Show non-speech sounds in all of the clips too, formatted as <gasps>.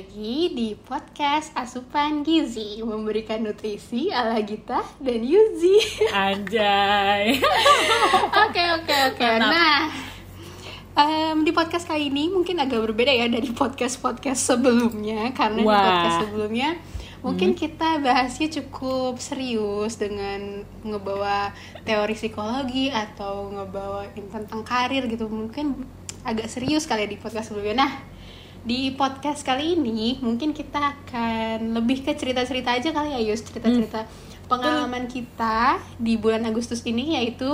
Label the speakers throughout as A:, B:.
A: lagi di podcast Asupan Gizi Memberikan nutrisi ala Gita dan Yuzi
B: Anjay. <laughs>
A: Oke oke oke. Nah em, di podcast kali ini mungkin agak berbeda ya dari podcast-podcast sebelumnya Karena di
B: Wah.
A: podcast sebelumnya Mungkin kita bahasnya cukup serius dengan ngebawa teori psikologi atau ngebawain tentang karir gitu Mungkin agak serius kali ya di podcast sebelumnya Nah di podcast kali ini mungkin kita akan lebih ke cerita-cerita aja kali ya Yus. Cerita-cerita pengalaman kita di bulan Agustus ini yaitu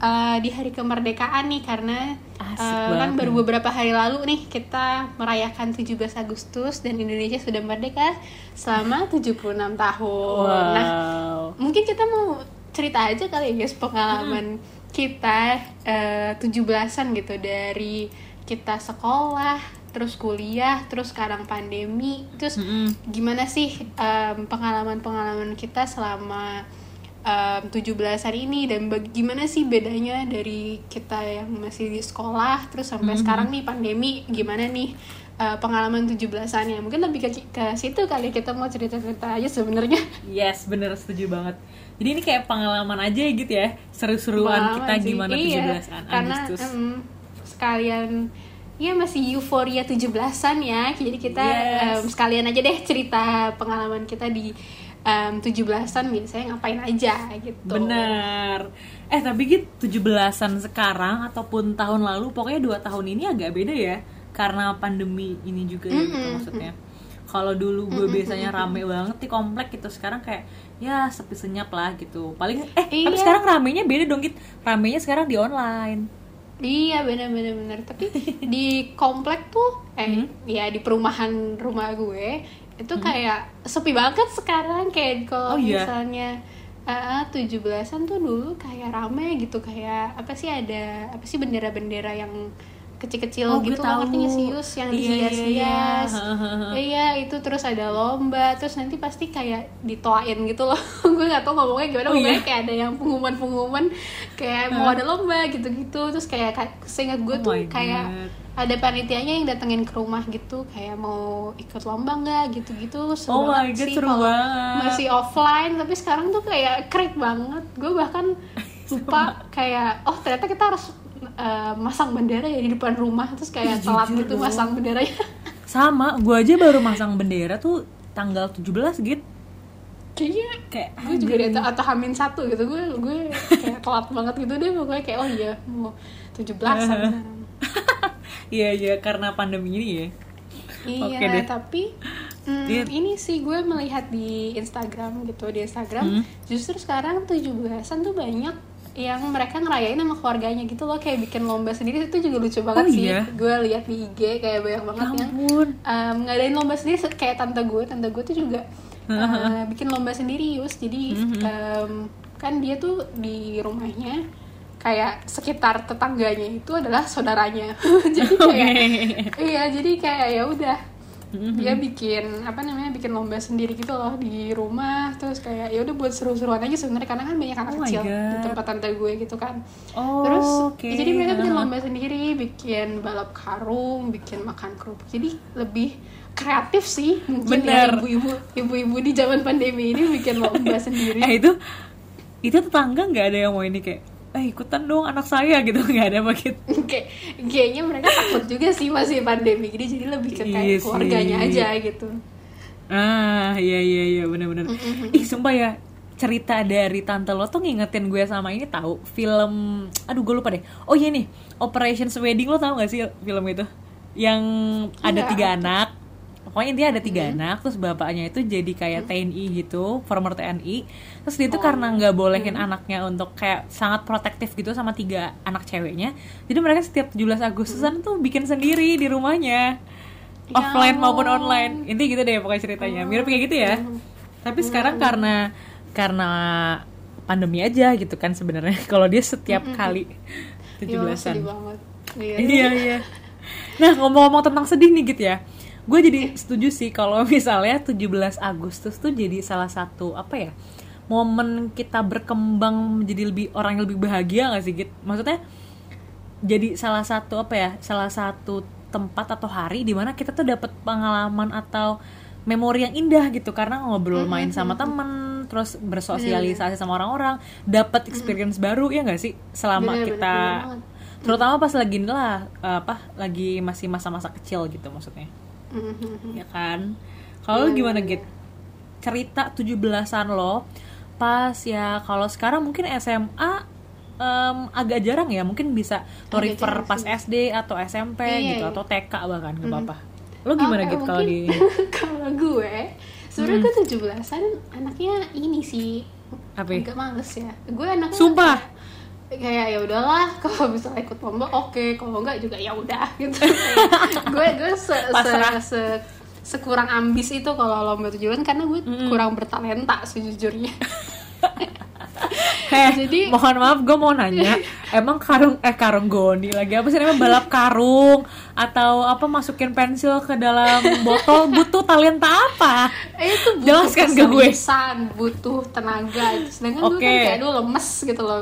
A: uh, di hari kemerdekaan nih karena
B: Asik
A: uh, kan baru beberapa hari lalu nih kita merayakan 17 Agustus dan Indonesia sudah merdeka selama 76 tahun. Nah,
B: Wow.
A: mungkin kita mau cerita aja kali ya guys pengalaman kita eh, 17-an gitu dari kita sekolah terus kuliah terus sekarang pandemi. Terus
B: Mm-mm.
A: gimana sih em, pengalaman-pengalaman kita selama em, 17-an ini? Dan bag- gimana sih bedanya dari kita yang masih di sekolah terus sampai sekarang nih pandemi? Gimana nih eh, pengalaman 17-an ya mungkin lebih ke, ke situ kali kita mau cerita-cerita aja sebenarnya. <laughs>
B: Yes, bener setuju banget. Jadi ini kayak pengalaman aja gitu ya, seru-seruan kita
A: sih.
B: gimana
A: Iya,
B: 17-an
A: karena em, sekalian ya masih euforia 17-an ya jadi kita
B: Yes.
A: em, sekalian aja deh cerita pengalaman kita di em, 17-an biasanya ngapain aja gitu
B: Bener. Eh tapi gitu 17-an sekarang ataupun tahun lalu pokoknya dua tahun ini agak beda ya karena pandemi ini juga ya gitu
A: Mm-mm.
B: maksudnya. Kalau dulu gue biasanya rame banget di komplek gitu sekarang kayak ya sepi senyap lah gitu. Paling eh tapi
A: Iya.
B: sekarang ramenya beda dong gitu. Ramenya sekarang di online.
A: Iya benar-benar benar tapi di komplek tuh eh
B: Hmm?
A: ya di perumahan rumah gue itu kayak sepi banget sekarang kayak kalau
B: Oh, iya?
A: misalnya uh, 17-an tuh dulu kayak rame gitu kayak apa sih ada apa sih bendera-bendera yang kecil-kecil
B: Oh,
A: gitu loh ngerti sih Yus yang
B: Iya, iya, iya.
A: dihias-hias iya itu terus ada lomba terus nanti pasti kayak ditoain gitu loh <laughs> gue nggak tahu ngomongnya gimana
B: Oh, iya?
A: kayak ada yang pengumuman-pengumuman kayak mau ada lomba gitu-gitu terus kayak seingat gue
B: Oh
A: tuh kayak
B: God.
A: ada panitianya yang datengin ke rumah gitu kayak mau ikut lomba nggak gitu-gitu seru
B: Oh my God,
A: sih
B: seru banget.
A: masih offline tapi sekarang tuh kayak krik banget gue bahkan <laughs> lupa kayak oh ternyata kita harus uh, masang bendera ya di depan rumah terus kayak telat gitu masang benderanya
B: Sama, gue aja baru masang bendera tuh tanggal 17 gitu.
A: kayaknya
B: Kayak
A: gue juga di atau hamin satu gitu gue gue kayak telat banget gitu deh pokoknya kayak oh iya mau 17 sekarang <laughs>
B: Iya iya karena pandemi ini ya.
A: Iya,
B: deh.
A: tapi mm,
B: Dit.
A: ini sih gue melihat di Instagram gitu di Instagram
B: Hmm.
A: justru sekarang 17-an tuh banyak yang mereka ngerayain sama keluarganya gitu loh kayak bikin lomba sendiri. Itu juga lucu banget
B: Oh,
A: sih.
B: iya?
A: gue lihat di IG kayak banyak banget
B: Ya
A: yang
B: ampun.
A: um, ngadain lomba sendiri se- kayak tante gue. Tante gue tuh juga uh, bikin lomba sendiri Yus. Jadi
B: Mm-hmm.
A: um, kan dia tuh di rumahnya kayak sekitar tetangganya itu adalah saudaranya. <laughs> Jadi kayak iya jadi kayak ya udah
B: Mm-hmm.
A: dia bikin apa namanya bikin lomba sendiri gitu loh di rumah terus kayak ya udah buat seru-seruan aja sebenarnya karena kan banyak anak
B: Oh
A: kecil di tempat tante gue gitu kan
B: Oh,
A: terus
B: oke.
A: ya jadi mereka bikin lomba sendiri bikin balap karung bikin makan kerupuk jadi lebih kreatif sih mungkin ya
B: Bener.
A: ibu-ibu ibu-ibu di zaman pandemi ini bikin lomba <laughs> sendiri
B: Eh itu itu tetangga nggak ada yang mau ini kayak eh ikutan dong anak saya gitu <laughs> nggak ada begitu.
A: kayak kayaknya mereka takut juga sih masih pandemi gini jadi lebih ke kayak
B: Iya
A: keluarganya
B: sih.
A: aja gitu
B: Ah iya iya iya benar-benar. Ih sumpah ya cerita dari tante lo tuh ngingetin gue sama ini tahu film aduh gue lupa deh oh iya nih Operation Wedding lo tau gak sih film itu yang ada
A: Enggak.
B: tiga anak pokoknya intinya ada tiga anak terus bapaknya itu jadi kayak TNI gitu former TNI terus dia tuh karena nggak bolehin anaknya untuk kayak sangat protektif gitu sama tiga anak ceweknya jadi mereka setiap 17 Agustusan tuh bikin sendiri di rumahnya.
A: Ya
B: offline maupun online. Intinya gitu deh pokoknya ceritanya. Mirip kayak gitu ya. tapi sekarang karena karena pandemi aja gitu kan sebenarnya. <laughs> Kalau dia setiap kali 17-an
A: sedih banget. Iya.
B: iya iya. Nah ngomong-ngomong tentang sedih nih gitu ya gue jadi setuju sih kalau <laughs> misalnya 17 Agustus tuh jadi salah satu apa ya momen kita berkembang menjadi lebih orang yang lebih bahagia gak sih gitu maksudnya jadi salah satu apa ya salah satu tempat atau hari di mana kita tuh dapat pengalaman atau memori yang indah gitu. Karena ngobrol main sama temen terus bersosialisasi sama orang-orang dapat experience baru ya nggak sih? Selama
A: Bener,
B: kita
A: bener
B: terutama pas lagi lah apa lagi masih masa-masa kecil gitu maksudnya. Ya kan? Kalau
A: Iya,
B: gimana
A: iya,
B: git? Cerita 17-an lo pas ya kalau sekarang mungkin SMA em, agak jarang ya mungkin bisa lo
A: Agak
B: refer pas
A: sih.
B: SD atau SMP
A: Iya,
B: gitu
A: iya.
B: atau TK bahkan nggak apa-apa lo gimana
A: Oke,
B: gitu kalau di <laughs>
A: kalau gue sebenarnya gue 17-an anaknya ini sih.
B: Apa?
A: Agak males ya. Gue anaknya
B: Sumpah?
A: Kayak, ya udahlah <laughs> kalau misalnya ikut lomba oke kalau enggak juga ya udah <laughs> gitu. Gue gue se, se,
B: Pasrah.
A: se- sekurang ambis itu kalau lomba tujuan karena gue kurang bertalenta sejujurnya <laughs>
B: Heh,
A: Jadi-
B: mohon maaf gue mau nanya emang karung eh karung goni lagi apa sih namanya balap karung atau apa masukin pensil ke dalam botol butuh talenta apa
A: Eh, itu butuh
B: Jelaskan ke gue.
A: butuh tenaga sedangkan gue
B: Oke.
A: kan kayak aduh lemes gitu loh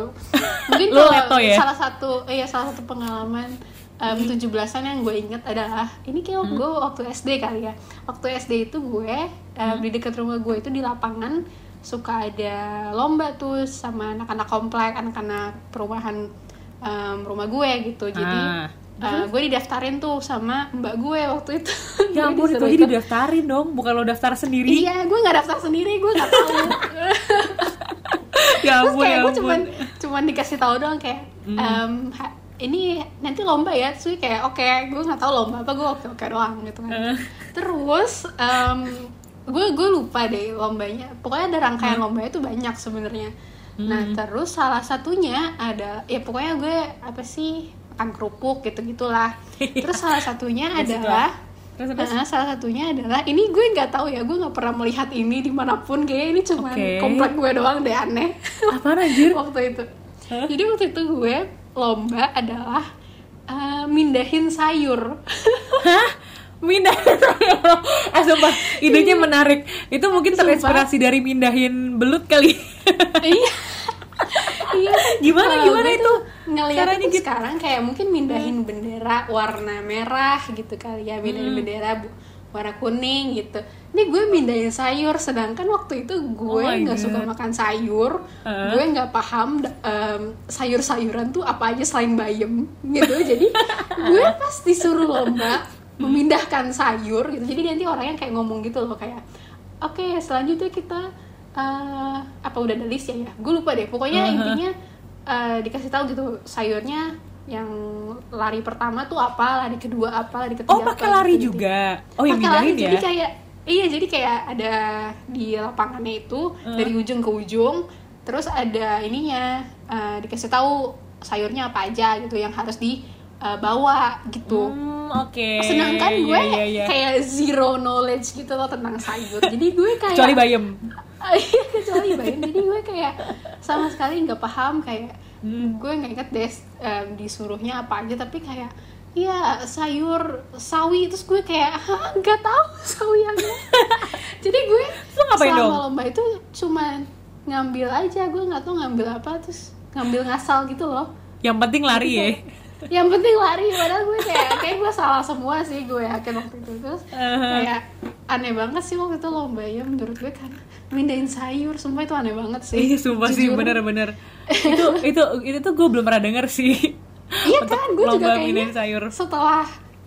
A: mungkin <laughs>
B: Lu
A: kalau
B: leto ya?
A: salah satu iya salah satu pengalaman um, 17-an yang gue inget adalah ini kayak
B: Hmm.
A: gue waktu SD kali ya waktu SD itu gue um, di dekat rumah gue itu di lapangan suka ada lomba tuh sama anak-anak komplek anak-anak perumahan um, rumah gue gitu jadi
B: Ah.
A: uh, gue didaftarin tuh sama mbak gue waktu itu <laughs>
B: ya ampun itu aja didaftarin dong bukan lo daftar sendiri
A: Iya, gue nggak daftar sendiri, gue nggak tahu. <laughs> <laughs>
B: ya
A: Terus
B: ampun
A: kayak
B: ya
A: gue
B: ampun
A: cuman cuman dikasih tahu doang kayak em, ha- ini nanti lomba ya, terus kayak oke, gue nggak tahu lomba apa, gue oke oke doang gitu kan.
B: Eh.
A: Terus em, gue gue lupa deh lombanya, pokoknya ada rangkaian lombanya tuh banyak sebenarnya. Nah terus salah satunya ada, ya pokoknya gue apa sih makan kerupuk gitu gitulah. Terus salah satunya adalah
B: terus terus
A: Nah, salah satunya adalah ini gue nggak tahu ya gue nggak pernah melihat ini di mana pun kayak ini cuma
B: Oke.
A: komplek gue doang deh aneh
B: apaan anjir <laughs>
A: waktu itu
B: Hah?
A: jadi waktu itu gue lomba adalah uh, mindahin sayur
B: Hah? Mindah Eh <laughs> sumpah Idenya menarik Itu mungkin
A: Sumpah.
B: terinspirasi dari mindahin belut kali <laughs>
A: iya iya
B: Gimana, gimana itu?
A: tuh ngeliat
B: Caranya
A: itu
B: gitu?
A: sekarang kayak mungkin mindahin bendera warna merah gitu kali ya mindahin
B: Hmm.
A: bendera bu- warna kuning gitu ini gue mindahin sayur sedangkan waktu itu gue
B: Oh my
A: nggak suka
B: God.
A: makan sayur
B: Heeh.
A: gue nggak paham em, sayur-sayuran tuh apa aja selain bayam gitu jadi <laughs> gue pas disuruh lomba memindahkan sayur gitu jadi nanti orangnya kayak ngomong gitu loh kayak oke selanjutnya kita eh, apa udah ada list ya ya gue lupa deh pokoknya
B: Uh-huh.
A: intinya eh, dikasih tahu gitu sayurnya yang lari pertama tuh apa lari kedua apa lari ketiga
B: Oh pakai lari
A: gitu.
B: juga Oh yang
A: Pakai lari,
B: mindahin
A: jadi
B: ya
A: kayak iya jadi kayak ada di lapangannya itu
B: Uh.
A: dari ujung ke ujung terus ada ininya eh, dikasih tahu sayurnya apa aja gitu yang harus dibawa gitu.
B: Hmm, Oke.
A: Sedangkan gue
B: Iya, iya, iya.
A: kayak zero knowledge gitu loh tentang sayur. Jadi gue kayak
B: Kecuali bayam. <laughs>
A: Iya, kecuali bayam. Jadi gue kayak sama sekali nggak paham kayak
B: Hmm.
A: gue nggak inget deh em, disuruhnya apa aja tapi kayak Iya sayur sawi. Terus gue kayak "Hah, nggak tahu sawi yang mana." <laughs> jadi gue selama
B: dong?
A: lomba itu cuma ngambil aja. Gue nggak tahu ngambil apa terus ngambil ngasal gitu loh.
B: Yang penting lari ya
A: yang penting lari padahal gue kayak kayak gue salah semua sih gue yakin waktu itu. Terus
B: Uh-huh.
A: kayak aneh banget sih waktu itu lombanya menurut gue karena mindahin sayur semua itu aneh banget sih.
B: Iya sumpah sih
A: Jujur.
B: bener-bener. Itu itu itu tuh gue belum pernah denger sih.
A: Iya kan gue juga
B: lomba
A: kayaknya
B: sayur.
A: setelah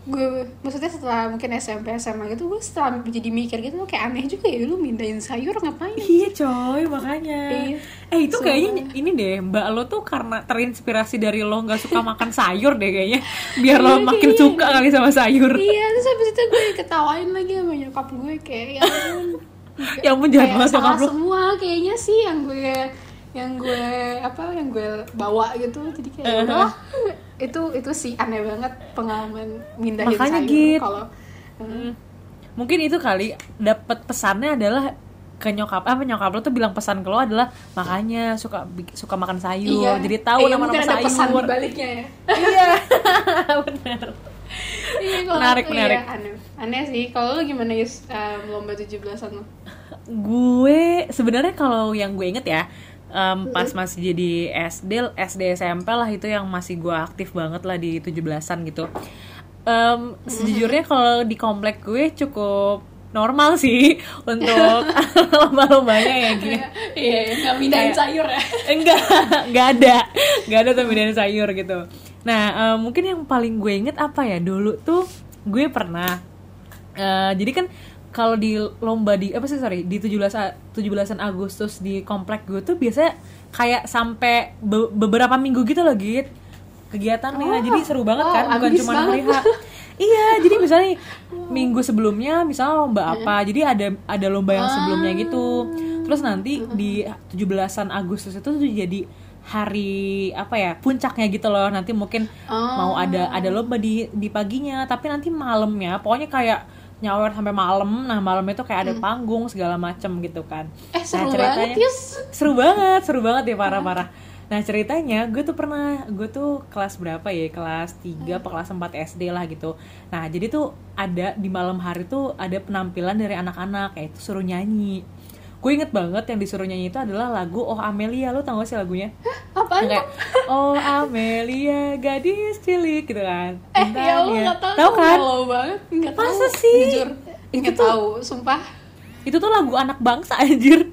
A: gue maksudnya setelah mungkin SMP SMA gitu gue setelah jadi mikir gitu kayak aneh juga ya lu mindahin sayur ngapain
B: Iya coy makanya
A: Iya.
B: Eh itu
A: Sumpah.
B: kayaknya ini deh Mbak lo tuh karena terinspirasi dari lo nggak suka makan sayur deh kayaknya Biar lo
A: Iya,
B: makin
A: kayaknya.
B: suka kali sama sayur
A: iya terus habis itu gue ketawain lagi sama nyokap gue kayak ya ampun <laughs>
B: Ya ampun jahat
A: kayak
B: banget
A: salah
B: nyokap lo
A: semua kayaknya sih yang gue yang gue apa yang gue bawa gitu jadi kayak
B: Uh-huh.
A: udah itu itu sih aneh banget pengalaman mindahin
B: Makanya,
A: sayur
B: Git.
A: kalau Hmm.
B: Mungkin itu kali dapat pesannya adalah ke nyokap apa nyokap lo tuh bilang pesan ke lo adalah makanya suka suka makan sayur. Jadi tahu
A: iya,
B: nama-nama
A: mungkin ada pesan
B: sayur.
A: di baliknya ya.
B: Iya. <laughs> <laughs> Benar
A: iya
B: Menarik,
A: aku,
B: menarik.
A: iya, aneh aneh sih. Kalau lu gimana Yus? Um, lomba 17-an lo
B: gue sebenarnya kalau yang gue inget ya em, pas masih jadi SD SD SMP lah itu yang masih gue aktif banget lah di 17-an gitu. Em, sejujurnya kalau di komplek gue cukup normal sih <laughs> untuk <laughs> lomba-lombanya ya gini.
A: Iya nggak
B: Kayak-
A: sayur ya? <laughs>
B: Enggak enggak ada. Enggak ada pembedaan sayur gitu. Nah eh, mungkin yang paling gue inget apa ya? Dulu tuh gue pernah eh, jadi kan kalau di lomba di apa sih sorry di 17 A- 17 Agustus di komplek gue tuh biasanya kayak sampai be- beberapa minggu gitu loh git. Kegiatannya
A: Oh,
B: jadi seru banget
A: wow,
B: kan bukan cuma hari. H. Iya jadi <laughs> misalnya minggu sebelumnya misalnya lomba apa jadi ada ada lomba yang sebelumnya gitu. Terus nanti di 17-an Agustus itu tuh jadi hari apa ya puncaknya gitu loh. Nanti mungkin mau ada ada lomba di di paginya tapi nanti malamnya pokoknya kayak nyawer sampai malam. Nah malam itu kayak ada panggung segala macem gitu kan.
A: Eh seru
B: Nah,
A: banget Yus.
B: seru banget seru banget ya parah parah. Nah ceritanya gue tuh pernah gue tuh kelas berapa ya? Kelas 3 apa kelas 4 SD lah gitu. Nah jadi tuh ada di malam hari tuh ada penampilan dari anak-anak kayak itu suruh nyanyi gue inget banget yang disuruh nyanyi itu adalah lagu Oh Amelia. Lo tau gak sih lagunya? Yang kayak <laughs> Oh Amelia gadis cilik gitu kan.
A: Eh ya
B: Bintangnya.
A: nggak tahu
B: tahu kan?
A: galau banget. Nggak tahu
B: Masa sih?
A: jujur.
B: Itu tuh-
A: tahu sumpah.
B: itu tuh lagu anak bangsa <laughs> anjir.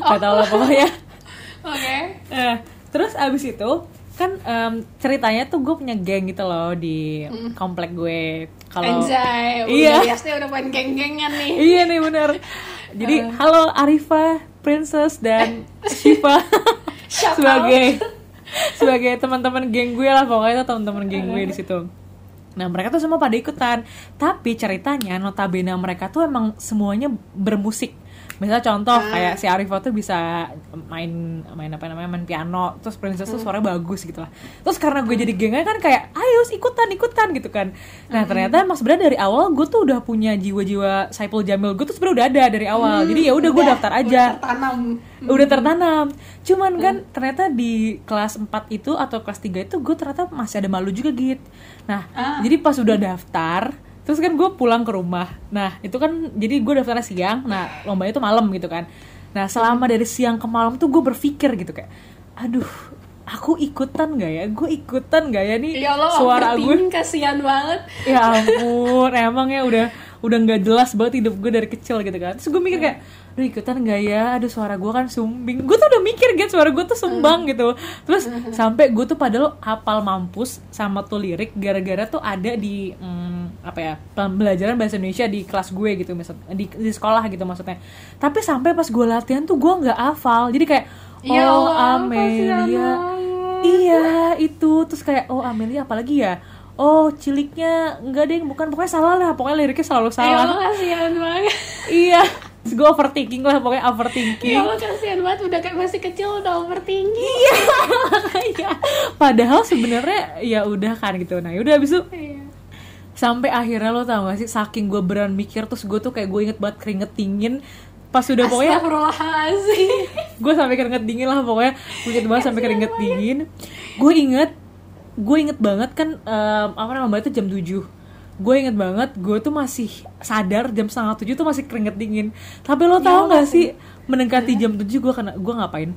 B: Gak tau lah pokoknya. <laughs>
A: Oke.
B: Nah, terus abis itu kan em, ceritanya tuh gue punya geng gitu loh di komplek gue. Kalau Iya.
A: udah Yasnya udah main geng-gengan nih <laughs>
B: iya nih bener. Jadi halo Arifa, Princess dan Shiva <laughs> sebagai sebagai teman-teman geng gue lah pokoknya itu teman-teman geng gue di situ. Nah mereka tuh semua pada ikutan, tapi ceritanya notabene mereka tuh emang semuanya bermusik. Misalnya contoh kayak si Arifa tuh bisa main main apa namanya main piano, terus Princess tuh suaranya bagus gitu lah. Terus karena gue jadi gengnya kan kayak ayo ikutan ikutan gitu kan. Nah ternyata emang sebenarnya dari awal gue tuh udah punya jiwa-jiwa Saipul Jamil, gue tuh sebenarnya udah ada dari awal. Jadi ya udah gue daftar aja.
A: udah tertanam.
B: Udah tertanam. Cuman kan ternyata di kelas 4 itu atau kelas 3 itu gue ternyata masih ada malu juga gitu nah
A: Ah.
B: jadi pas udah daftar terus kan gue pulang ke rumah. Nah itu kan jadi gue daftarnya siang. Nah lombanya itu malam gitu kan. Nah selama dari siang ke malam tuh gue berpikir gitu kayak aduh aku ikutan gak ya? Gue ikutan gak ya nih
A: ya Allah
B: suara gue
A: kasihan banget.
B: Ya ampun emang ya udah udah nggak jelas banget hidup gue dari kecil gitu kan. Terus gue mikir kayak aduh ikutan gak ya? Aduh suara gue kan sumbing. Gue tuh udah mikir gitu suara gue tuh sumbang gitu. Terus sampai gue tuh padahal hafal mampus sama tuh lirik gara-gara tuh ada di hmm, apa ya pembelajaran bahasa Indonesia di kelas gue gitu misal di, di sekolah gitu maksudnya. Tapi sampai pas gue latihan tuh gue nggak hafal. Jadi kayak oh
A: Ya Allah,
B: Amelia. Iya itu. Terus kayak oh Amelia apalagi ya oh ciliknya enggak deh bukan pokoknya salah lah. Pokoknya liriknya selalu
A: ya
B: salah.
A: kasihan banget.
B: Iya. Terus gue overthinking lah pokoknya
A: ya
B: overthinking
A: Allah kasihan banget. Udah kayak masih kecil udah overthinking.
B: Iya padahal sebenarnya ya udah kan gitu. Nah udah abis itu
A: Iya.
B: sampai akhirnya lo tau gak sih saking gue beran mikir terus gue tuh kayak gue inget banget keringet dingin pas udah pokoknya gue sampai keringet dingin lah pokoknya. Gue inget banget sampai keringet dingin gue inget gue inget banget kan em, apa namanya itu jam 7 gue inget banget gue tuh masih sadar jam setengah tujuh tuh masih keringet dingin. Tapi lo tau gak sih. mendekati jam 7 gue kena gue ngapain?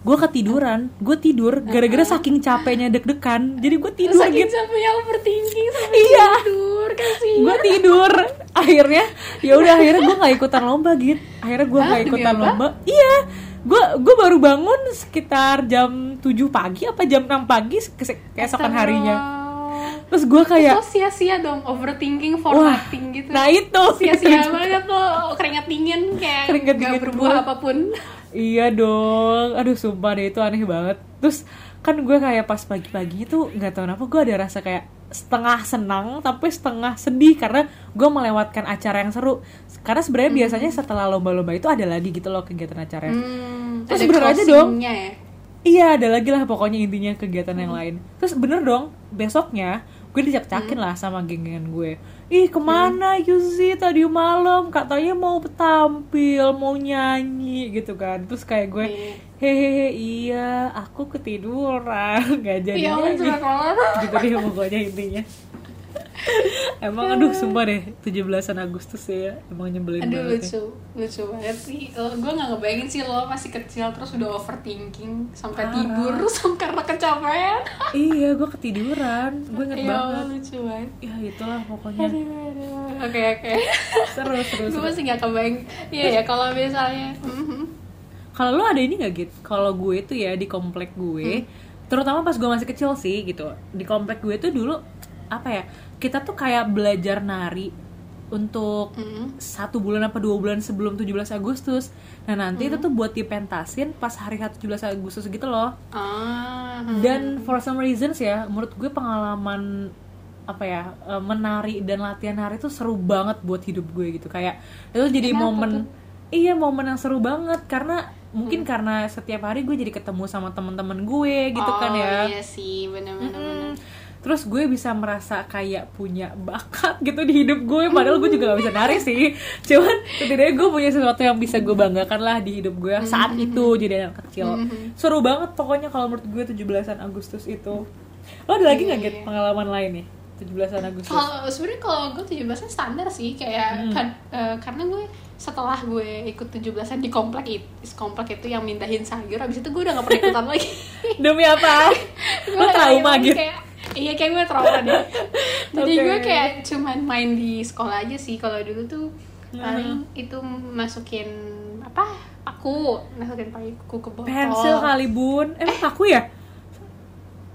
B: Gue ketiduran gue tidur gara-gara saking capeknya deg-degan. Jadi gue tidur
A: Saking
B: gitu.
A: capeknya overthinking sampai
B: Iya.
A: tidur Kasihan.
B: Gue tidur. Akhirnya ya udah akhirnya gue nggak ikutan lomba gitu akhirnya gue nggak
A: demi
B: ikutan lomba. Iya gue gue baru bangun sekitar jam 7 pagi apa jam 6 pagi ke- keesokan harinya. Terus gue kayak
A: So sia-sia dong overthinking for
B: wah
A: nothing gitu.
B: nah itu. <laughs>
A: Sia-sia <laughs> banget loh keringat dingin kayak
B: Keringat
A: gak
B: dingin
A: berbuah
B: apa
A: pun. <laughs>
B: Iya dong aduh sumpah deh itu aneh banget. Terus kan gue kayak pas pagi-pagi itu nggak tahu kenapa gue ada rasa kayak setengah senang tapi setengah sedih karena gue melewatkan acara yang seru karena sebenarnya biasanya setelah lomba-lomba itu ada lagi gitu loh kegiatan acaranya.
A: Hmm,
B: Terus
A: ada
B: bener aja dong.
A: ya?
B: Iya ada lagi lah pokoknya intinya kegiatan yang lain. Terus bener dong besoknya gue dicak-cakin lah sama geng-gengan gue. Ih ke mana Yuzi tadi malam? Katanya mau tampil mau nyanyi gitu kan. Terus kayak gue
A: Iya.
B: hehehe iya aku ketiduran. <laughs> Gak jadi
A: Iya
B: nyanyi
A: banget <laughs>
B: gitu deh pokoknya intinya <laughs> emang aduh sumpah deh 17-an Agustus ya emang nyebelin
A: Aduh
B: banget ya.
A: lucu, lucu banget sih. gue nggak ngebayangin sih lo masih kecil terus udah overthinking sampai
B: Parah.
A: tidur <laughs> sampai karena kecapean.
B: iya gue ketiduran gue inget
A: Iya,
B: banget
A: lucu banget.
B: ya itulah pokoknya.
A: Oke oke.
B: seru seru
A: gue masih nggak kebayang. Iya ya kalau misalnya. mhm.
B: kalau lo ada ini gak gitu kalau gue tuh ya di komplek gue terutama pas gue masih kecil sih gitu di komplek gue tuh dulu apa ya kita tuh kayak belajar nari untuk
A: Mhm.
B: satu bulan apa dua bulan sebelum 17 Agustus nah nanti itu tuh buat dipentasin pas hari 17 Agustus gitu loh
A: Ah.
B: dan for some reasons ya menurut gue pengalaman apa ya eh, menari dan latihan nari tuh seru banget buat hidup gue gitu kayak itu jadi
A: Kenapa
B: momen
A: tuh?
B: iya momen yang seru banget karena mungkin karena setiap hari gue jadi ketemu sama teman-teman gue gitu
A: oh,
B: kan ya
A: Iya sih, benar-benar.
B: Mm-mm. Terus gue bisa merasa kayak punya bakat gitu di hidup gue padahal gue juga gak bisa nari sih. Cuman setidaknya gue punya sesuatu yang bisa gue banggakan lah di hidup gue saat itu jadi anak kecil. Seru banget pokoknya kalau menurut gue 17-an Agustus itu. Lo ada lagi nggak Git,
A: iya.
B: pengalaman lain nih? 17-an Agustus.
A: Kalau sebenarnya kalau gue 17-an standar sih kayak kan eh, karena gue setelah gue ikut 17-an di komplek itu, komplek itu yang mindahin sayur habis itu gue udah gak pernah ikutan <laughs> lagi.
B: demi apa? <laughs>
A: Gue
B: lo trauma gitu
A: kayak iya kayak gue trauma deh. Jadi
B: Oke.
A: gue kayak cuman main di sekolah aja sih kalau dulu tuh
B: Hmm.
A: paling itu masukin apa? Aku masukin paku ke botol.
B: pensil kali bun emang aku ya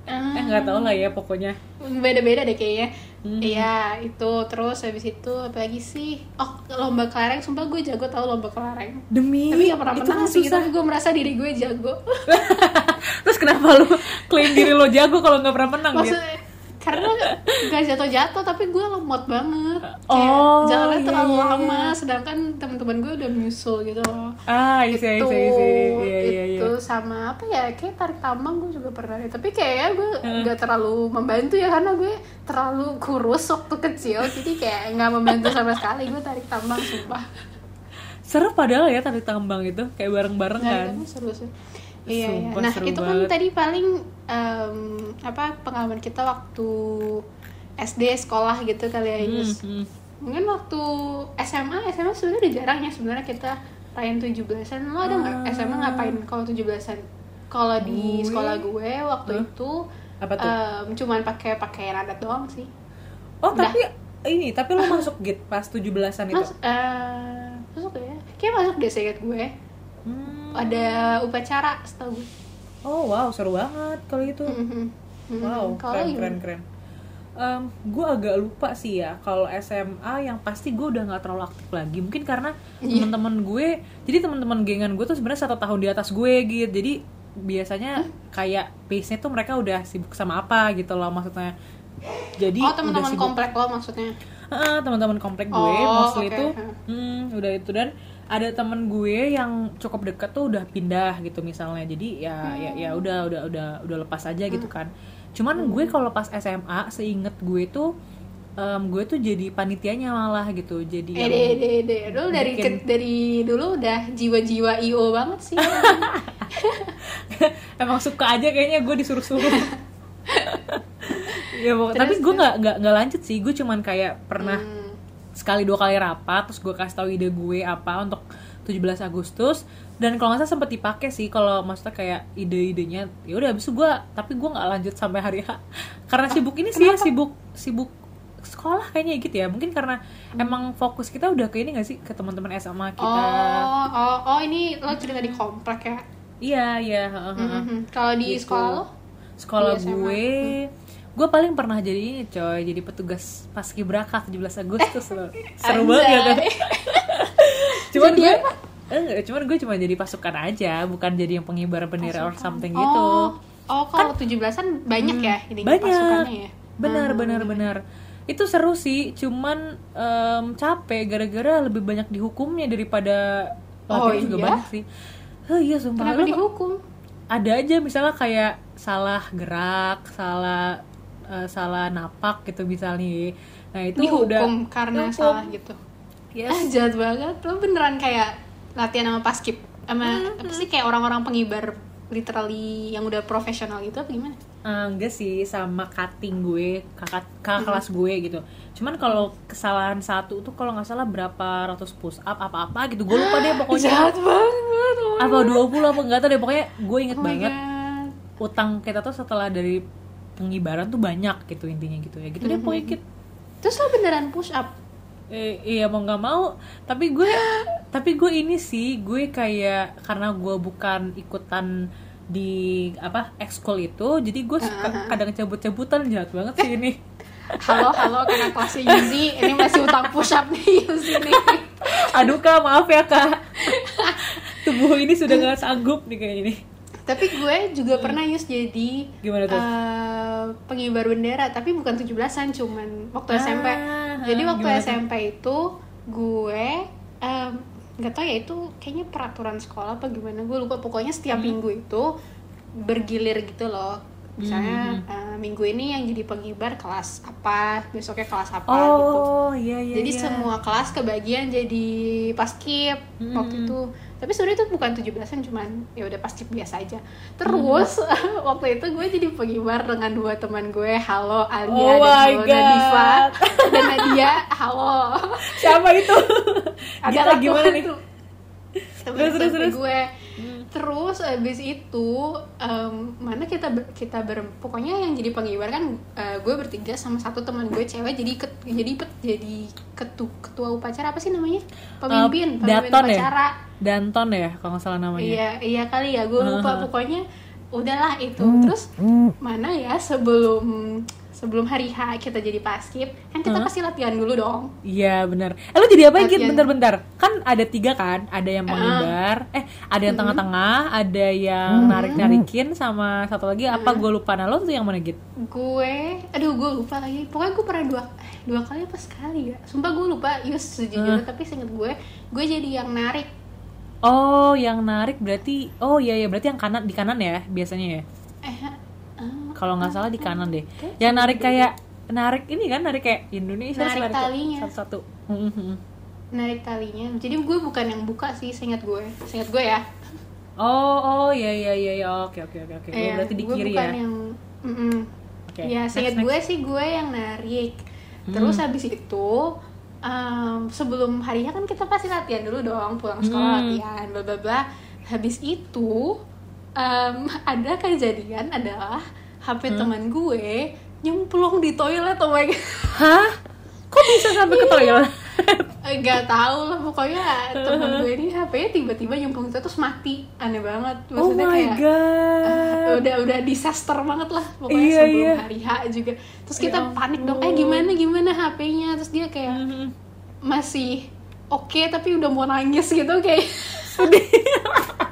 A: Ah.
B: eh nggak tahu lah ya pokoknya
A: beda-beda deh kayaknya
B: Hmm.
A: iya itu terus habis itu apa lagi sih oh lomba kelereng sumpah gue jago tau lomba kelereng
B: demi
A: tapi gak pernah menang sih tapi gue merasa diri gue jago <laughs>
B: kenapa lu klaim diri lo jago kalau nggak pernah menang gitu.
A: Maksudnya karena gak jatuh-jatuh tapi gue lemot banget. Kayak
B: Oh,
A: jalannya
B: iya,
A: terlalu
B: iya,
A: lama sedangkan teman-teman gue udah menyusul gitu.
B: Ah isi
A: itu
B: isi isi iya iya iya.
A: Itu sama apa ya kayak tarik tambang gue juga pernah deh. tapi kayaknya gue nggak terlalu membantu ya karena gue terlalu kurus waktu kecil. Jadi kayak nggak membantu sama sekali gue tarik tambang sumpah.
B: Seru padahal ya tarik tambang itu kayak bareng-bareng
A: nah,
B: kan.
A: seru sih iya, iya. Nah itu kan
B: banget.
A: tadi paling em, apa pengalaman kita waktu SD sekolah gitu kali ya
B: Hmm,
A: Yus.
B: hmm.
A: mungkin waktu SMA SMA sebenarnya udah jarang ya sebenarnya kita rayain 17-an lo ada nggak
B: Ah.
A: SMA ngapain kalau 17-an kalau di sekolah gue waktu
B: Hah?
A: itu
B: apa tuh
A: em, cuman pakai pakaian adat doang sih
B: oh
A: udah.
B: tapi ini tapi lo masuk git pas 17-an itu
A: mas eh, masuk ya kayak masuk deh seingat gue. Ada upacara setahu gue.
B: Oh wow seru banget kalau itu
A: Mhm. Mhm.
B: wow
A: kalau
B: keren keren keren. Gue agak lupa sih ya kalau SMA yang pasti gue udah nggak terlalu aktif lagi. Mungkin karena
A: Iya.
B: teman-teman gue jadi teman-teman gengan gue tuh sebenarnya satu tahun di atas gue gitu. Jadi biasanya kayak pace nya tuh mereka udah sibuk sama apa gitu loh maksudnya. Jadi
A: oh teman-teman komplek lo maksudnya?
B: Heeh, teman-teman komplek gue
A: Oh,
B: mostly
A: oke.
B: itu hmm, udah itu. Dan ada temen gue yang cukup dekat tuh udah pindah gitu misalnya. Jadi ya ya ya
A: Hmm.
B: udah udah udah udah lepas aja gitu kan. Cuman gue kalau pas SMA seinget gue tuh em, gue tuh jadi panitianya malah gitu. Jadi
A: eh deh deh deh dulu dari
B: bikin-
A: ke- dari dulu udah jiwa-jiwa io banget sih. <laughs>
B: Emang suka aja kayaknya gue disuruh-suruh. <laughs> Ya tapi gue nggak nggak lanjut sih. Gue cuman kayak pernah
A: Hmm.
B: Sekali dua kali rapat terus gue kasih tahu ide gue apa untuk 17 Agustus. Dan kalau nggak salah sempet dipakai sih kalau maksudnya kayak ide-idenya ya udah abis itu gue tapi gue nggak lanjut sampai hari H. Karena sibuk ini sih ya sibuk sibuk sekolah kayaknya gitu ya. Mungkin karena emang fokus kita udah ke ini gak sih? Ke teman-teman SMA kita.
A: Oh oh oh ini lo cerita di komplek ya?
B: Iya iya heeh.
A: Mhm. kalau di
B: Gitu.
A: sekolah lo?
B: Sekolah
A: Di SMA.
B: gue gue paling pernah jadi ini coy jadi petugas paskibraka 17 Agustus loh. <laughs> Seru
A: Anjay.
B: banget ya <laughs> cuman
A: Jadi
B: gue enggak cuman gue cuma jadi pasukan aja bukan jadi yang pengibar bendera or something
A: oh,
B: gitu.
A: Oh kalau 17-an banyak ya ini
B: banyak.
A: pasukannya ya?
B: Benar
A: Hmm.
B: benar benar. Itu seru sih cuman em, capek gara-gara lebih banyak dihukumnya daripada
A: Oh,
B: latihan juga
A: iya?
B: banyak sih. Oh iya sumpah.
A: Kenapa dihukum?
B: Ada aja misalnya kayak salah gerak salah eh, salah napak gitu misalnya. Nah itu
A: dihukum
B: udah
A: karena
B: dihukum.
A: salah gitu.
B: Yes.
A: Ah <laughs> jahat banget. Lo beneran kayak latihan sama paskip sama apa sih kayak orang-orang pengibar literally yang udah profesional gitu apa gimana?
B: Eh, enggak sih sama cutting gue kakak kakak kelas gue gitu. Cuman kalau kesalahan satu tuh kalau nggak salah berapa ratus push up apa apa gitu. Gue lupa deh <gasps> pokoknya.
A: Jahat banget oh
B: apa 20 apa enggak tahu deh. Pokoknya gue inget
A: Oh
B: banget
A: God.
B: utang kita tuh setelah dari pengibaran tuh banyak gitu intinya gitu ya. Gitu deh pokoknya
A: terus lo beneran push up?
B: Eh, iya mau nggak mau. Tapi gue <gasps> tapi gue ini sih gue kayak karena gue bukan ikutan di apa ekskul itu jadi gue suka kadang cabut-cabutan jahat banget sih ini. <laughs>
A: Halo halo karena kelasnya Yuzi. Ini masih utang push up nih Yuzi nih. <laughs>
B: Aduh kak maaf ya kak. <laughs> Tubuh ini sudah nggak sanggup nih kayak ini
A: tapi gue juga pernah Yus jadi
B: Gimana tuh?
A: eh, pengibar bendera tapi bukan 17-an cuman waktu
B: Ah,
A: SMP jadi waktu
B: gimana tuh?
A: SMP itu gue em, nggak tahu ya itu kayaknya peraturan sekolah apa gimana gue lupa pokoknya setiap
B: Hmm.
A: minggu itu bergilir gitu loh misalnya
B: Hmm,
A: eh, minggu ini yang jadi pengibar kelas apa besoknya kelas apa gitu
B: oh iya iya
A: jadi
B: iya.
A: semua kelas kebagian jadi paskib
B: Mm-mm.
A: waktu itu tapi sebenarnya itu bukan 17-an cuman ya udah paskib biasa aja. Terus <laughs> waktu itu gue jadi pengibar dengan dua teman gue halo Alia
B: Oh
A: dan halo Nadifa <laughs> dan Nadia halo.
B: Siapa itu?
A: Ada
B: gimana nih.
A: Temen
B: Terus, terus, terus.
A: gue. Terus abis itu em, mana kita ber- kita ber pokoknya yang jadi pengibar kan eh, gue bertiga sama satu teman gue cewek jadi ket, jadi pet, jadi ketu, ketua upacara apa sih namanya? Pemimpin
B: Eh,
A: pemimpin
B: Daton ya?
A: upacara.
B: Danton ya kalau nggak salah namanya.
A: Iya iya kali ya gue lupa.
B: Uh-huh. <laughs>
A: pokoknya udahlah itu. Terus mana ya sebelum sebelum hari H kita jadi paskib kan kita pasti latihan dulu dong
B: Iya benar. Eh lu jadi apa Git?
A: Latihan.
B: Bentar-bentar. Kan ada tiga kan? Ada yang mengibar, eh ada yang tengah-tengah, ada yang narik-narikin, sama satu lagi apa gue lupa. Nah lo tuh yang mana Git?
A: gue aduh gue lupa lagi pokoknya gue pernah dua dua kali apa sekali ya sumpah gue lupa Yus sejujurnya tapi seinget gue gue jadi yang narik
B: Oh yang narik berarti, oh iya iya berarti yang kanan di kanan ya biasanya ya.
A: eh,
B: Kalau nggak salah di kanan deh. Yang narik kayak narik ini kan narik kayak Indonesia
A: Narik
B: narik
A: talinya.
B: satu-satu. Mhm.
A: narik talinya jadi gue bukan yang buka sih seinget gue seinget gue ya
B: Oh oh iya iya iya iya. oke oke oke oke. Gue
A: Iya,
B: berarti di
A: gue
B: kiri
A: bukan
B: ya.
A: yang mm-mm.
B: Oke,
A: ya
B: next,
A: seinget
B: next.
A: gue sih gue yang narik terus
B: Hmm.
A: habis itu em, sebelum harinya kan kita pasti latihan dulu dong pulang sekolah
B: Hmm.
A: latihan bla bla bla habis itu em, <laughs> ada kejadian adalah HP
B: Hmm.
A: teman gue nyemplung di toilet oh my god
B: Hah? Kok bisa sampai ke toilet?
A: Gak tau lah pokoknya temen gue ini HP-nya tiba-tiba nyemplung itu terus mati aneh banget
B: oh
A: Maksudnya
B: my
A: kayak
B: god.
A: ah, udah udah disaster banget lah pokoknya
B: Iya,
A: sebelum
B: iya.
A: hari H juga terus kita
B: Ya
A: panik dong eh gimana gimana HP-nya terus dia kayak
B: Mhm.
A: masih oke tapi udah mau nangis gitu kayak sedih <laughs>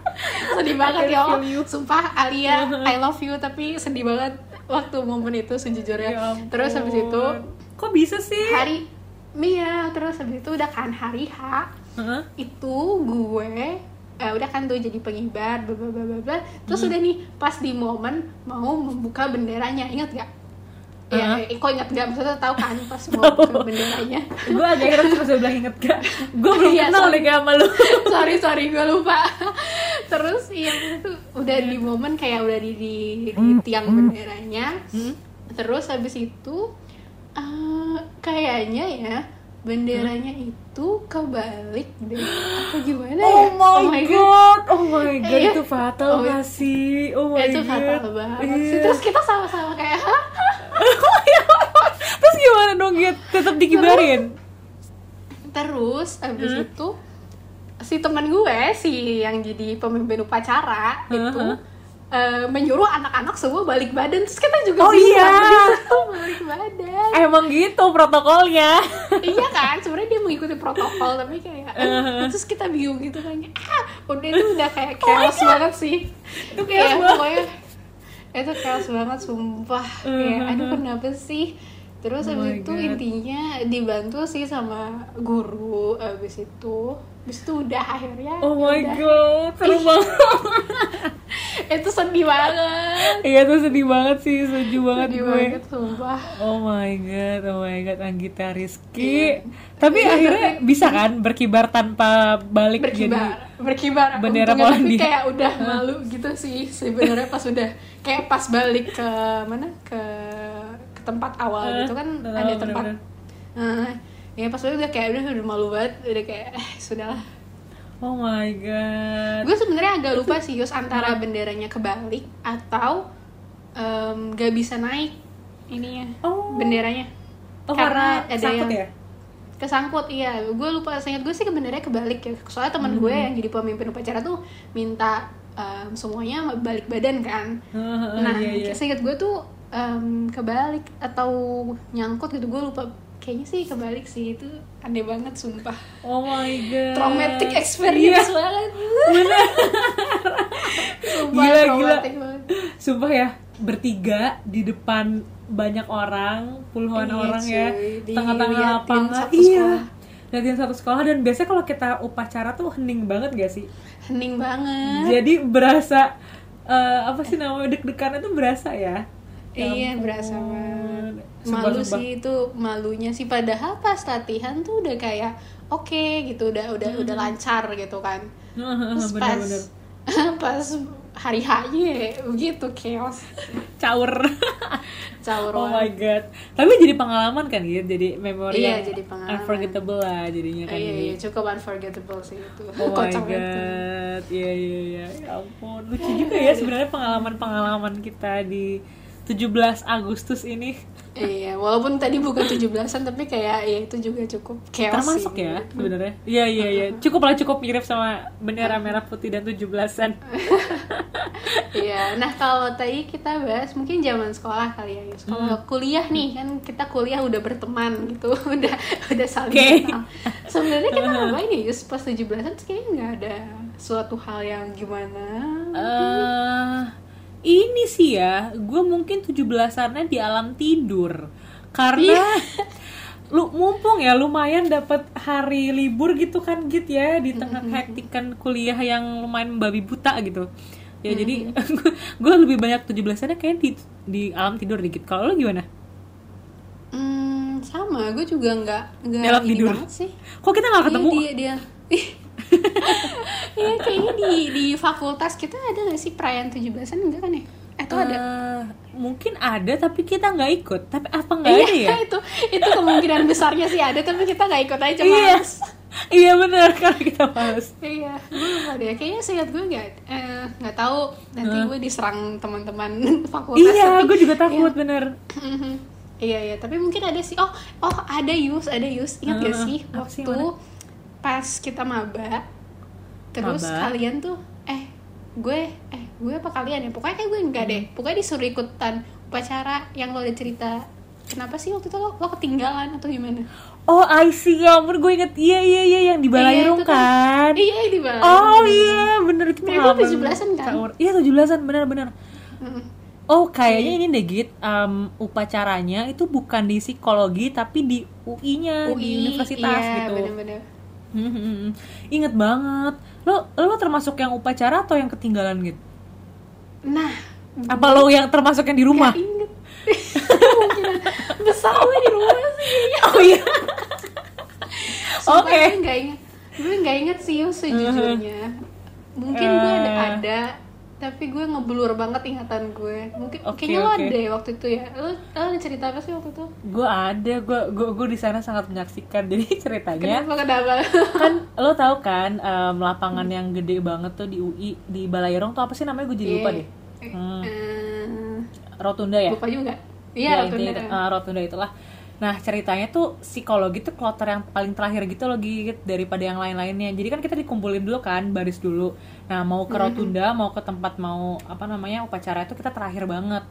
A: <laughs> sedih banget ya sumpah Alia <laughs> I love you tapi sedih banget waktu momen itu sejujurnya.
B: Ya ampun.
A: terus habis itu
B: kok bisa sih?
A: hari Mia terus habis itu udah kan hari H
B: Heeh.
A: itu gue eh, udah kan tuh jadi pengibar bla bla bla bla terus
B: Hmm.
A: udah nih pas di momen mau membuka benderanya ingat gak ya eh, kok ingat gak maksudnya tahu kan pas <laughs> mau buka benderanya?
B: Gue agak heran pas udah bilang inget gak gue belum
A: Iya,
B: kenal deh kayak sama lu.
A: Sorry sorry gue lupa terus iya itu udah di momen kayak udah di di, di tiang benderanya.
B: Hmm?
A: terus habis itu eh, kayaknya ya benderanya itu kebalik deh. Apa gimana ya?
B: oh my god. Oh my god
A: Iya.
B: itu fatal
A: Oh,
B: gak sih? Oh my
A: itu
B: god.
A: fatal banget sih.
B: Iya.
A: terus kita sama-sama kayak <laughs>
B: terus gimana dong? Git? tetap dikibarin?
A: Terus abis
B: Hmm.
A: itu si teman gue si yang jadi pemimpin upacara itu
B: Heeh.
A: eh, menyuruh anak-anak semua balik badan. Terus kita juga
B: Oh, iya.
A: "Kenapa disuruh balik badan.
B: Emang gitu protokolnya.
A: Iya kan sebenarnya dia mengikuti protokol tapi kayak terus kita bingung gitu kan. Ah udah itu udah kayak chaos banget sih.
B: Itu
A: Kayak pokoknya itu chaos banget sumpah. Kayak aduh kenapa sih terus
B: Oh
A: abis itu
B: God.
A: intinya dibantu sih sama guru abis itu abis itu udah akhirnya
B: Oh my
A: udah.
B: god, seru <laughs> banget.
A: itu sedih banget
B: Iya tuh sedih banget sih, setuju banget
A: sedih
B: gue.
A: banget sumpah
B: Oh my god, oh my god, Anggita Rizky.
A: Iya.
B: Tapi akhirnya bisa kan berkibar tanpa balik
A: berkibar berkibar
B: bendera
A: Untungnya tapi
B: Polandia.
A: kayak udah malu gitu sih sebenarnya pas udah kayak pas balik ke mana ke tempat awal
B: Eh,
A: gitu kan
B: tahu,
A: ada tempat
B: bener-bener.
A: Eh, ya pas balik udah kayak udah udah malu banget udah kayak eh sudahlah.
B: Oh my god.
A: gue sebenarnya agak lupa sih Yus antara benderanya kebalik atau em, gak bisa naik ininya
B: Oh.
A: benderanya
B: Oh
A: Karena
B: karena,
A: ada yang-
B: ya?
A: kesangkut iya gue lupa seingat gue sih benderanya kebalik ya soalnya teman gue yang jadi pemimpin upacara tuh minta em, semuanya balik badan kan nah
B: iya, iya.
A: seingat gue tuh em, kebalik atau nyangkut gitu gue lupa kayaknya sih kebalik sih itu aneh banget sumpah
B: Oh my god.
A: traumatic
B: Iya.
A: experience banget <laughs> sumpah
B: Gila,
A: traumatic
B: gila.
A: banget
B: Sumpah ya, bertiga di depan banyak orang, puluhan
A: Iya,
B: orang
A: cuy.
B: ya, tengah-tengah lapangan.
A: satu
B: Iya. Liatin satu sekolah dan biasanya kalau kita upacara tuh hening banget gak sih?
A: hening banget
B: Jadi berasa eh, apa sih namanya deg-degannya tuh berasa ya? Ya
A: iya
B: ampun.
A: berasa banget malu
B: sumpah.
A: sih itu malunya sih padahal pas latihan tuh udah kayak oke gitu udah udah udah lancar gitu kan <laughs> terus pas
B: Bener-bener <laughs>
A: pas hari hanya begitu chaos
B: caur. <laughs>
A: caur
B: oh my god. Tapi jadi pengalaman kan gitu, jadi memori
A: Iya,
B: yang
A: jadi pengalaman.
B: unforgettable lah jadinya kan.
A: iya iya cukup unforgettable sih itu
B: Oh my
A: banget.
B: god, iya iya iya, ya ampun, lucu juga ya sebenarnya pengalaman-pengalaman kita di 17 Agustus ini
A: iya walaupun tadi bukan 17-an tapi kayak ya itu juga cukup chaos
B: termasuk
A: sih.
B: ya sebenarnya. Iya iya iya, <laughs> cukup lah cukup mirip sama bendera merah putih dan 17-an. <laughs>
A: Iya, nah kalau tadi kita bahas mungkin zaman sekolah kali ya. Kalau
B: Hmm.
A: kuliah nih kan kita kuliah udah berteman gitu, <laughs> udah udah saling
B: Oke.
A: kenal. Sebenarnya kita ngapain ya, Yus? Pas 17-an tuh kayaknya nggak ada suatu hal yang gimana.
B: eh ini sih ya, gue mungkin 17-annya di alam tidur. Karena <laughs> lu mumpung ya lumayan dapat hari libur gitu kan gitu ya di tengah hektikan kuliah yang lumayan babi buta gitu. Ya jadi <laughs> gue lebih banyak 17-annya kayak di di alam tidur dikit. Kalau lu gimana?
A: Hmm, sama, gue juga nggak nggak
B: Dalam tidur.
A: sih.
B: Kok kita nggak ketemu?
A: Iya, dia dia. <laughs> Iya, kayaknya di di fakultas kita ada nggak sih perayaan 17-an enggak kan ya? Atau ada?
B: Eh, mungkin ada tapi kita nggak ikut. Tapi apa nggak
A: Iya,
B: ada ya? <laughs>
A: itu itu kemungkinan besarnya sih ada tapi kita nggak ikut aja
B: Iya.
A: males. <laughs>
B: Iya bener karena kita males.
A: Iya, gue lupa deh. Kayaknya seingat gue nggak eh, nggak tahu nanti gue diserang teman-teman fakultas.
B: Iya,
A: tapi-
B: gue juga takut bener.
A: Mhm. Iya iya, tapi mungkin ada sih. Oh oh ada Yus, ada Yus. Ingat gak
B: Heeh,
A: sih
B: sih,
A: waktu
B: mana?
A: Pas kita maba, terus
B: Maba?
A: kalian tuh eh gue eh gue apa kalian ya? Pokoknya kayak gue enggak deh.
B: Hmm.
A: Pokoknya disuruh ikutan upacara yang lo ada cerita. Kenapa sih waktu itu lo, lo ketinggalan atau gimana?
B: Oh, I see. Ya ampun, gue inget. Iya, iya, iya, yang di Balairung
A: itu
B: kan.
A: Iya di bawah.
B: Oh iya, bener itu
A: Itu
B: pengalaman
A: 17-an kan?
B: Iya, 17-an, bener-bener.
A: Mm.
B: Oh, kayaknya ini deh, Git. em, upacaranya itu bukan di psikologi, tapi di UI-nya, di universitas
A: iya,
B: gitu.
A: bener-bener.
B: Hmm, hmm. Inget banget. Lo, lo termasuk yang upacara atau yang ketinggalan gitu?
A: Nah,
B: Apa lo yang termasuk yang di rumah?
A: Gak inget. Kemungkinan besar gue di rumah sih.
B: Oh iya. Oke.
A: gue nggak inget gue nggak inget sih sejujurnya mungkin gue ada, ada tapi gue ngeblur banget ingatan gue mungkin
B: Oke,
A: kayaknya lo
B: oke.
A: ada ya waktu itu ya lo, lo cerita apa sih waktu itu
B: Gue ada, gue gue gue di sana sangat menyaksikan. <laughs> Jadi ceritanya
A: kenapa kenapa <laughs>
B: kan lo tau kan em, lapangan yang gede banget tuh di UI di Balairung tuh apa sih namanya gue jadi lupa deh. Hmm,
A: Eh,
B: Rotunda ya.
A: lupa juga
B: Ya,
A: iya
B: intinya
A: rotunda
B: itu, eh, rotunda itulah. Nah ceritanya tuh psikologi tuh kloter yang paling terakhir gitu loh Git, daripada yang lain-lainnya. Jadi kan kita dikumpulin dulu kan baris dulu. Nah mau ke rotunda, mau ke tempat mau apa namanya upacara itu kita terakhir banget.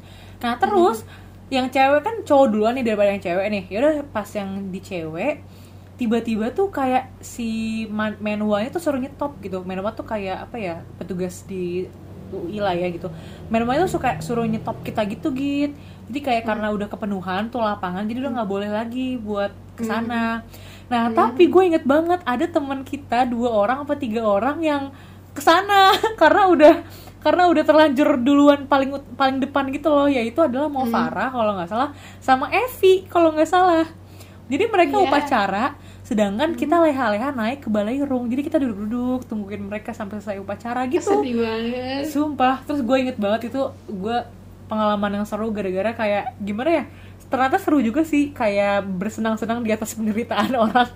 B: Nah terus yang cewek kan cowok duluan nih daripada yang cewek nih. Yaudah pas yang di cewek tiba-tiba tuh kayak si man- menwanya tuh suruh nyetop gitu. Menwa tuh kayak apa ya petugas di UI lah ya gitu manajemen itu suka suruh nyetop kita gitu gitu jadi kayak
A: Hmm.
B: karena udah kepenuhan tuh lapangan jadi udah nggak boleh lagi buat ke sana
A: Hmm.
B: nah tapi gue inget banget ada teman kita dua orang apa tiga orang yang ke sana <laughs> karena udah karena udah terlanjur duluan paling paling depan gitu loh yaitu adalah
A: Hmm.
B: mau Farah kalau nggak salah sama Evi kalau nggak salah jadi mereka
A: Iya.
B: upacara sedangkan kita leha-leha naik ke balairung jadi kita duduk-duduk tungguin mereka sampai selesai upacara gitu
A: sedih banget
B: Sumpah, terus gue inget banget itu gue pengalaman yang seru gara-gara kayak gimana ya? Ternyata seru juga sih kayak bersenang-senang di atas penderitaan <laughs> orang.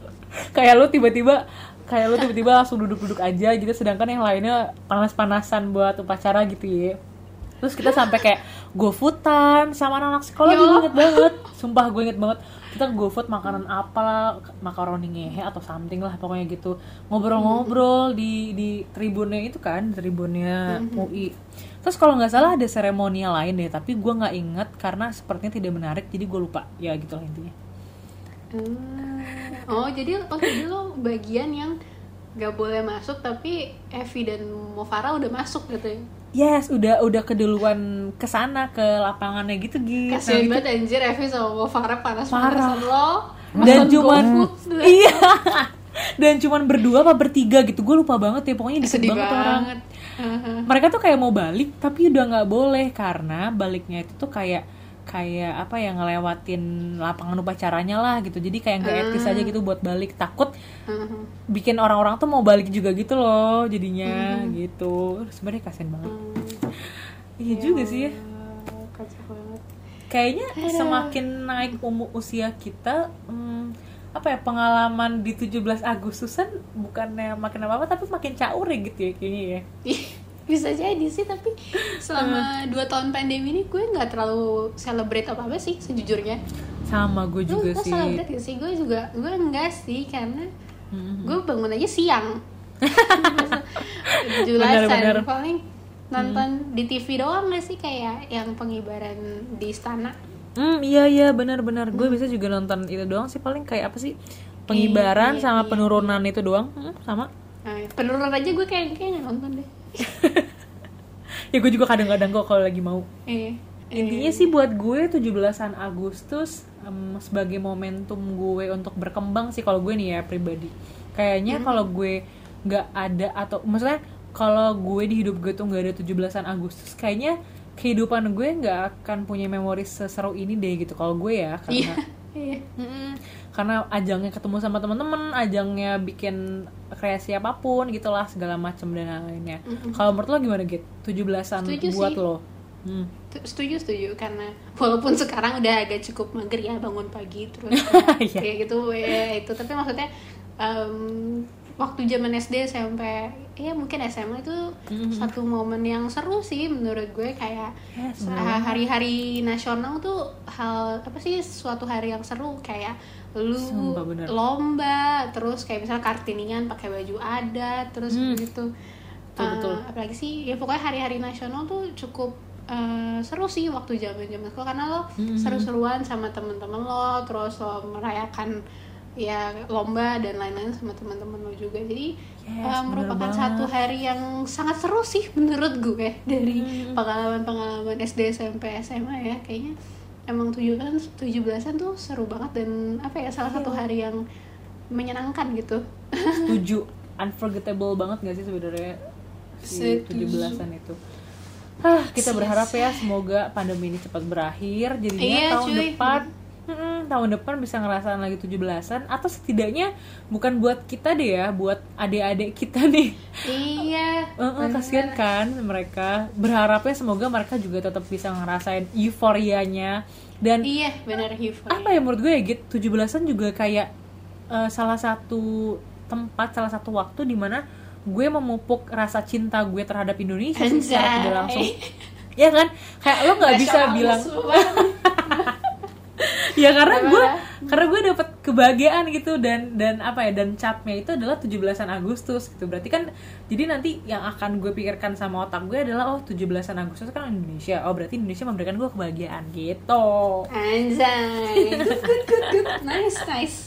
B: kayak lu tiba-tiba kayak lu tiba-tiba langsung duduk-duduk aja gitu sedangkan yang lainnya panas-panasan buat upacara gitu ya. Terus kita sampai kayak gofoodtan sama anak-anak sekolah
A: Ya
B: gue inget banget. Sumpah gue inget banget kita gofood makanan apa lah makaroni ngehe atau something lah pokoknya gitu ngobrol-ngobrol di di tribunnya itu kan tribunnya UI terus kalau nggak salah ada seremonial lain deh tapi gue nggak inget karena sepertinya tidak menarik jadi gue lupa. Ya gitu lah intinya.
A: Hmm. oh jadi oh jadi lo bagian yang gak boleh masuk tapi Evi dan Mofara udah masuk gitu ya?
B: Yes udah udah keduluan ke sana ke lapangannya gitu gitu
A: kasian banget anjir Evi sama Mofara panas
B: Parah.
A: panasan lo
B: dan cuman <laughs> iya. Dan cuman berdua apa bertiga gitu gue lupa banget ya pokoknya
A: sedih
B: banget, tuh orang <laughs> mereka tuh kayak mau balik tapi udah nggak boleh karena baliknya itu tuh kayak kayak apa ya ngelewatin lapangan upacaranya lah gitu. Jadi kayak nggak etis aja gitu buat balik. Takut <laughs> bikin orang-orang tuh mau balik juga gitu loh jadinya gitu. Sebenarnya kasian banget.
A: Hmm.
B: iya juga sih ya.
A: Kacau banget.
B: Kayaknya semakin naik umur usia kita hmm, apa ya pengalaman di 17 Agustusan bukannya makin apa apa tapi makin caur ya gitu ya kayaknya ya.
A: Bisa jadi sih tapi selama dua tahun pandemi ini gue nggak terlalu celebrate apa apa sih sejujurnya.
B: Sama gue
A: lu
B: juga
A: lo
B: sih.
A: celebrate gak sih? Gue juga gue enggak sih karena
B: Mhm.
A: gue bangun aja siang. <laughs> Jelasan paling nonton di TV doang gak sih kayak yang pengibaran di istana
B: Hmm iya iya benar-benar gue bisa juga nonton itu doang sih paling kayak apa sih? Pengibaran
A: Iya,
B: sama
A: iya,
B: penurunan itu doang. Hmm, sama.
A: Nah, penurunan aja gue kayak kayak nonton deh. <laughs>
B: Ya gue juga kadang-kadang kok kalau lagi mau.
A: Eh
B: intinya sih buat gue 17-an Agustus em, sebagai momentum gue untuk berkembang sih kalau gue nih ya pribadi. Kayaknya kalau gue nggak ada atau maksudnya kalau gue di hidup gue tuh nggak ada 17-an Agustus kayaknya kehidupan gue nggak akan punya memori seseru ini deh gitu kalau gue ya
A: iya
B: karena
A: iya
B: Mm-mm. karena ajangnya ketemu sama teman-teman, ajangnya bikin kreasi apa pun gitulah segala macam dan lainnya. Kalau menurut lo gimana gitu? 17-an
A: Setuju
B: buat
A: sih.
B: lo. Hmm.
A: Tu- setuju setuju karena walaupun sekarang udah agak cukup mager ya bangun pagi terus <laughs>
B: Iya.
A: kayak gitu ya itu tapi maksudnya em, waktu zaman SD sampai ya mungkin SMA itu satu momen yang seru sih menurut gue kayak
B: Yes,
A: sa- hari-hari nasional tuh hal apa sih suatu hari yang seru kayak lu
B: Sumpah, bener.
A: lomba terus kayak misalnya kartinian pakai baju adat terus gitu
B: Betul, betul.
A: apalagi sih ya pokoknya hari-hari nasional tuh cukup eh, seru sih waktu zaman zaman sekolah karena lo seru-seruan sama temen-temen lo terus lo merayakan ya lomba dan lain-lain sama teman-teman lo juga jadi
B: Yes, bener
A: merupakan
B: banget.
A: satu hari yang sangat seru sih menurut gue dari pengalaman-pengalaman SD SMP SMA ya kayaknya emang tujuh kan tujuh belasan tuh seru banget dan apa ya salah satu hari yang menyenangkan gitu
B: Setuju. Unforgettable banget gak sih sebenarnya si
A: Setuju.
B: 17-an itu? Hah, kita berharap ya semoga pandemi ini cepat berakhir jadinya
A: Iya,
B: tahun
A: cuy.
B: depan mm, tahun depan bisa ngerasain lagi 17-an atau setidaknya bukan buat kita deh ya, buat adik-adik kita <laughs> nih.
A: iya bener.
B: kasihan kan mereka. Berharapnya semoga mereka juga tetap bisa ngerasain euforianya dan
A: iya benar euphoria
B: apa ya menurut gue ya gitu 17-an juga kayak eh, salah satu tempat salah satu waktu di mana gue memupuk rasa cinta gue terhadap Indonesia sih secara tidak langsung ya kan kayak lo nggak bisa bilang. <laughs> ya karena gue karena gue dapet kebahagiaan gitu dan dan apa ya dan capnya itu adalah 17-an Agustus gitu. Berarti kan jadi nanti yang akan gue pikirkan sama otak gue adalah oh 17-an Agustus kan Indonesia. Oh berarti Indonesia memberikan gue kebahagiaan gitu.
A: Anjay, <laughs> good, good, good, good, nice, nice.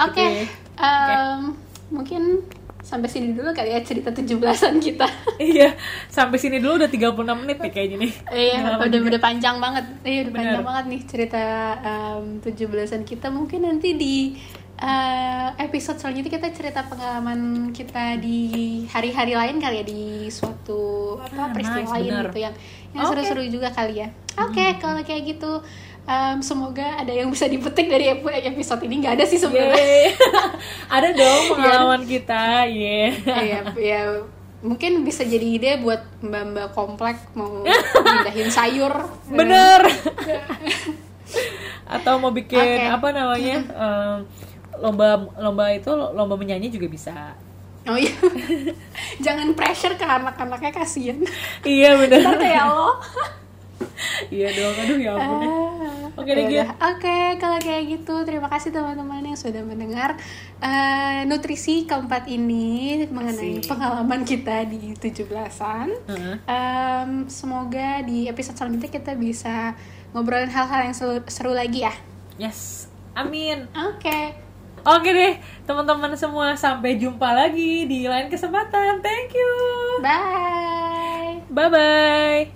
A: Oke,
B: Oke.
A: em, mungkin sampai sini dulu kali ya cerita 17-an kita. <laughs>
B: iya sampai sini dulu udah 36 menit nih kayaknya nih
A: Iya,
B: Udah
A: udah
B: juga.
A: udah panjang banget. Iya, udah
B: Bener.
A: panjang banget nih cerita um, 17-an kita. Mungkin nanti di uh, episode selanjutnya kita cerita pengalaman kita di hari-hari lain kali ya di suatu apa
B: Ah,
A: peristiwa
B: nice,
A: lain
B: bener.
A: gitu yang yang seru-seru juga kali ya. Oke, kalau kayak gitu um, semoga ada yang bisa dipetik dari ep- episode ini. Nggak ada sih sebenarnya. <laughs>
B: Ada dong <laughs> pengalaman kita yeah.
A: Iya, ya mungkin bisa jadi ide buat mbak-mbak komplek mau <laughs> pindahin sayur.
B: bener atau mau bikin
A: Oke.
B: apa namanya em, lomba lomba itu lomba menyanyi juga bisa
A: Oh iya, <laughs> jangan pressure ke anak-anaknya kasihan.
B: iya bener
A: Ntar kayak lo. <laughs>
B: iya dong aduh ya ampun deh. Oke deh. Git.
A: Oke, kalau kayak gitu terima kasih teman-teman yang sudah mendengar eh, nutrisi keempat ini mengenai
B: Asik.
A: pengalaman kita di 17-an.
B: Heeh.
A: Em, semoga di episode selanjutnya kita bisa ngobrolin hal-hal yang seru, seru lagi ya.
B: yes amin
A: Oke.
B: Oke deh, teman-teman semua sampai jumpa lagi di lain kesempatan. Thank you.
A: Bye.
B: Bye bye.